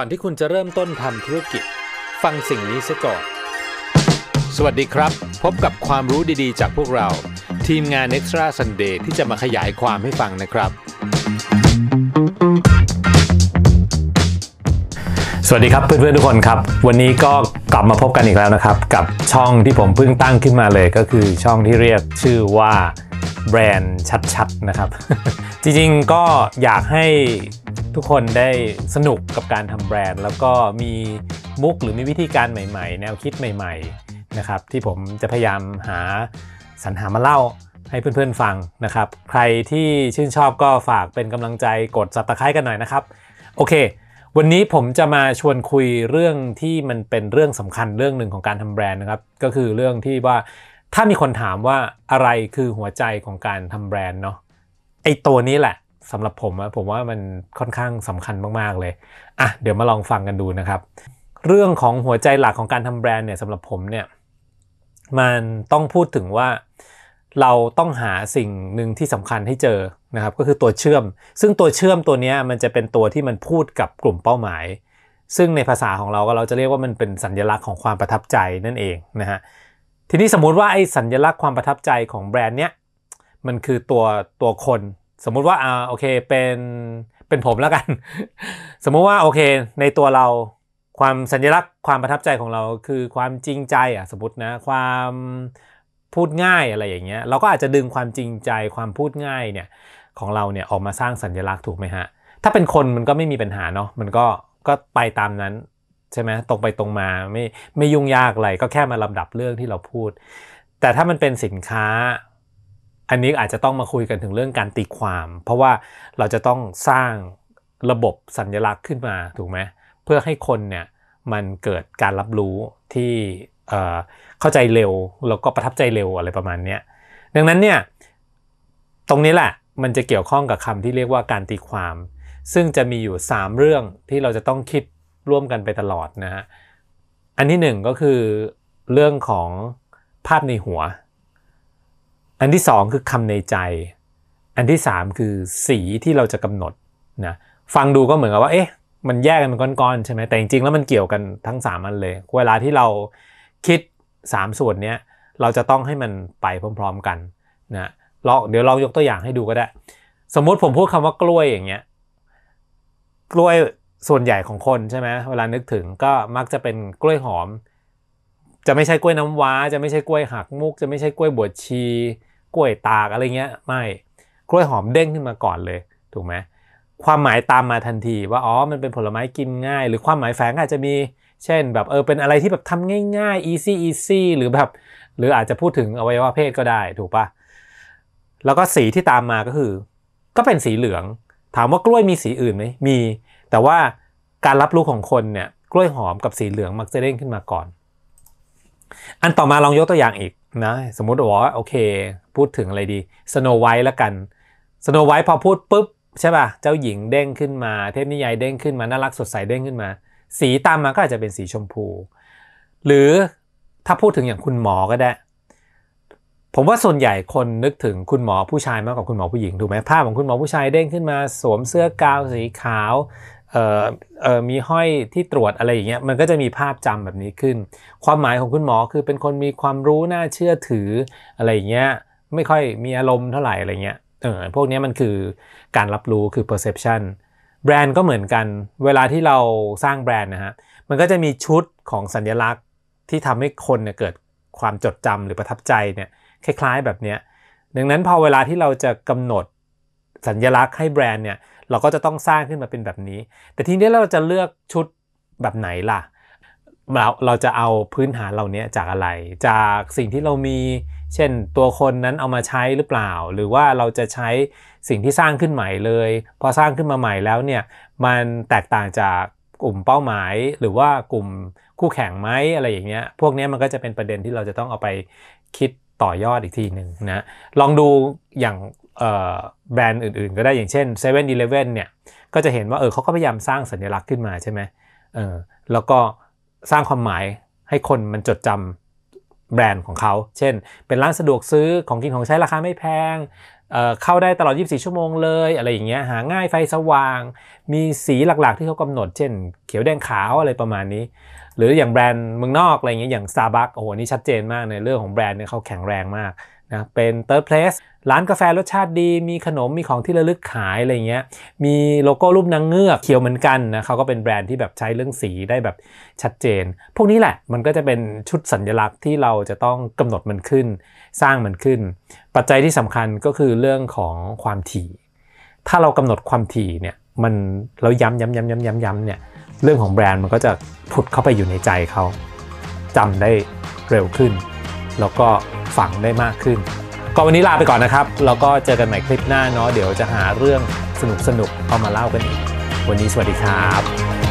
ก่อนที่คุณจะเริ่มต้นทำธุรกิจ ฟังสิ่งนี้ซะก่อน สวัสดีครับ พบกับความรู้ดีๆ จากพวกเรา ทีมงาน Extra Sunday ที่จะมาขยายความให้ฟังนะครับ สวัสดีครับเพื่อนๆทุกคนครับ วันนี้ก็กลับมาพบกันอีกแล้วนะครับ กับช่องที่ผมเพิ่งตั้งขึ้นมาเลยก็คือช่องที่เรียกชื่อว่าแบรนด์ชัดๆนะครับ จริงๆก็อยากให้ ทุกคนได้สนุกกับการทำแบรนด์ แล้วก็มีมุกหรือมีวิธีการใหม่ๆ แนวคิดใหม่ๆนะครับที่ผมจะพยายามหาสรรหามาเล่าให้เพื่อนๆฟังนะครับ ใครที่ชื่นชอบก็ฝากเป็นกำลังใจกด subscribe กันหน่อยนะครับ โอเค วันนี้ผมจะมาชวนคุยเรื่องที่มันเป็นเรื่องสำคัญเรื่องหนึ่งของการทำแบรนด์นะครับ ก็คือเรื่องที่ว่าถ้ามีคนถามว่าอะไรคือหัวใจของการทำแบรนด์เนาะไอตัวนี้แหละ สำหรับผมอะผมว่ามันค่อนข้างสำคัญมากๆเลยอะเดี๋ยวมาลองฟังกันดูนะครับ เรื่องของหัวใจหลักของการทำแบรนด์เนี่ยสำหรับผมเนี่ยมันต้องพูดถึงว่าเราต้องหาสิ่งหนึ่งที่สำคัญให้เจอนะครับก็คือตัวเชื่อม ซึ่งตัวเชื่อมตัวนี้มันจะเป็นตัวที่มันพูดกับกลุ่มเป้าหมาย ซึ่งในภาษาของเราก็เราจะเรียกว่ามันเป็นสัญลักษณ์ของความประทับใจนั่นเองนะฮะทีนี้สมมุติว่าไอ้สัญลักษณ์ความประทับใจของแบรนด์เนี้ยมันคือตัวตัวคน สมมุติว่าอ่าโอเคเป็นเป็นผมแล้วกัน สมมุติว่าโอเค ในตัวเราความสัญลักษณ์ความประทับใจของเราคือความจริงใจอะสมมตินะความพูดง่ายอะไรอย่างเงี้ยเราก็อาจจะดึงความจริงใจความพูดง่ายเนี่ยของเราเนี่ยออกมาสร้างสัญลักษณ์ถูกไหมฮะ ถ้าเป็นคนมันก็ไม่มีปัญหาเนาะมันก็ก็ไปตามนั้นใช่ไหมตรงไปตรงมาไม่ไม่ยุ่งยากอะไรก็แค่มาลำดับเรื่องที่เราพูด แต่ถ้ามันเป็นสินค้า อันนี้อาจจะต้องมาคุยกันถึงเรื่องการตีความ เพราะว่าเราจะต้องสร้างระบบสัญลักษณ์ขึ้นมาถูกไหมเพื่อให้คนเนี่ยมันเกิดการรับรู้ที่เข้าใจเร็วแล้วก็ประทับใจเร็วอะไรประมาณนี้ดังนั้นเนี่ยตรงนี้แหละมันจะเกี่ยวข้องกับคำที่เรียกว่าการตีความ ซึ่งจะมีอยู่ 3 เรื่องที่เราจะต้องคิดร่วมกันไปตลอดนะฮะอันที่ 1 ก็คือเรื่องของภาพในหัว อันที่ 2 คือคำในใจ อันที่ 3 คือสีที่เราจะกำหนดนะฟังดูก็เหมือนกับว่าเอ๊ะมันแยกกันเป็นก้อนๆใช่ไหมแต่จริงๆแล้วมันเกี่ยวกันทั้ง 3 อันเลย เวลาที่เราคิด 3 ส่วนนี้เราจะต้องให้มันไปพร้อมๆกันนะลองเดี๋ยวเรายกตัวอย่างให้ดูก็ได้ สมมุติผมพูดคำว่ากล้วยอย่างเงี้ยกล้วยส่วนใหญ่ของคนใช่ไหมเวลานึกถึงก็มักจะเป็นกล้วยหอม จะไม่ใช่กล้วยน้ำว้า จะไม่ใช่กล้วยหักมุก จะไม่ใช่กล้วยบวชชี กล้วยตากอะไรเงี้ยไม่กล้วยหอมเด้งขึ้นมาก่อนเลยถูกไหมความหมายตามมาทันทีว่าอ๋อมันเป็นผลไม้กินง่าย หรือความหมายแฝงอาจจะมีเช่นแบบเออเป็นอะไรที่แบบทำง่ายๆ easy easy หรือแบบหรืออาจจะพูดถึงอวัยวะเพศก็ได้ถูกปะแล้วก็สีที่ตามมาก็คือ ก็เป็นสีเหลือง ถามว่ากล้วยมีสีอื่นไหมมี แต่ว่าการรับรู้ของคนเนี่ยกล้วยหอมกับสีเหลืองมักจะเด้งขึ้นมาก่อน อันต่อมาลองยกตัวอย่างอีก นะสมมุติว่าโอเค พูดถึงอะไรดีสโนไวท์ละกันสโนไวท์พอพูดปุ๊บใช่ป่ะ เจ้าหญิงเด้งขึ้นมา เทพนิยายเด้งขึ้นมา น่ารักสดใสเด้งขึ้นมา สีตามมาก็อาจจะเป็นสีชมพู หรือถ้าพูดถึงอย่างคุณหมอก็ได้ ผมว่าส่วนใหญ่คนนึกถึงคุณหมอผู้ชายมากกว่าคุณหมอผู้หญิงถูกไหมภาพของคุณหมอผู้ชายเด้งขึ้นมา สวมเสื้อกาวสีขาว มีห้อยที่ตรวจอะไรอย่างเงี้ยมันก็จะมีภาพจำแบบนี้ขึ้น ความหมายของคุณหมอคือเป็นคนมีความรู้น่าเชื่อถืออะไรอย่างเงี้ยไม่ค่อยมีอารมณ์เท่าไหร่อะไรเงี้ยเออพวกนี้มันคือการรับรู้คือ perception แบรนด์ก็เหมือนกัน เวลาที่เราสร้างแบรนด์นะฮะมันก็จะมีชุดของสัญลักษณ์ที่ทำให้คนเนี่ยเกิดความจดจำหรือประทับใจเนี่ยคล้ายๆแบบนี้ดังนั้นพอเวลาที่เราจะกำหนดสัญลักษณ์ให้แบรนด์เนี่ย เราก็จะต้องสร้างขึ้นมาเป็นแบบนี้ แต่ทีนี้เราจะเลือกชุดแบบไหนล่ะ เราเราจะเอาพื้นฐานเหล่านี้จากอะไร จากสิ่งที่เรามี เช่นตัวคนนั้นเอามาใช้หรือเปล่า หรือว่าเราจะใช้สิ่งที่สร้างขึ้นใหม่เลย พอสร้างขึ้นมาใหม่แล้วเนี่ย มันแตกต่างจากกลุ่มเป้าหมาย หรือว่ากลุ่มคู่แข่งไหมอะไรอย่างเงี้ย พวกนี้มันก็จะเป็นประเด็นที่เราจะต้องเอาไปคิด ต่อยอดอีกทีหนึ่งนะลองดูอย่างแบรนด์อื่นๆ ก็ได้อย่างเช่น7 e เ e ่ e อเนี่ยก็จะเห็นว่าเออเขาก็พยายามสร้างสัญลักษณ์ขึ้นมาใช่ไหมเออแล้วก็สร้างความหมายให้คนมันจดจำแบรนด์ของเขา เช่น เป็นร้านสะดวกซื้อของกินของใช้ราคาไม่แพง เข้าได้ตลอด 24 ชั่วโมงเลย อะไรอย่างเงี้ยหาง่ายไฟสว่าง มีสีหลักๆ ที่เขากำหนด เช่น เขียวแดงขาวอะไรประมาณนี้ หรืออย่างแบรนด์เมืองนอกอะไรเงี้ยอย่าง Starbucks โอ้โหนี่ชัดเจนมากในเรื่องของแบรนด์เนี่ยเขาแข็งแรงมาก นะเป็น third place ร้านกาแฟรสชาติดีมีขนมมีของที่ระลึกขายอะไรเงี้ยมีโลโก้รูปนางเงือกเขียวเหมือนกันนะเขาก็เป็นแบรนด์ที่แบบใช้เรื่องสีได้แบบชัดเจน พวกนี้แหละมันก็จะเป็นชุดสัญลักษณ์ที่เราจะต้องกำหนดมันขึ้น สร้างมันขึ้น ปัจจัยที่สำคัญก็คือเรื่องของความถี่ ถ้าเรากำหนดความถี่เนี่ยมันเราย้ำย้ำย้ำย้ำย้ำย้ำเนี่ยเรื่องของแบรนด์มันก็จะผุดเข้าไปอยู่ในใจเขาจำได้เร็วขึ้น แล้วก็ฝังได้มากขึ้น ก็วันนี้ลาไปก่อนนะครับ แล้วก็เจอกันใหม่คลิปหน้าเนาะเดี๋ยวจะหาเรื่องสนุกๆเอามาเล่ากันอีก วันนี้สวัสดีครับ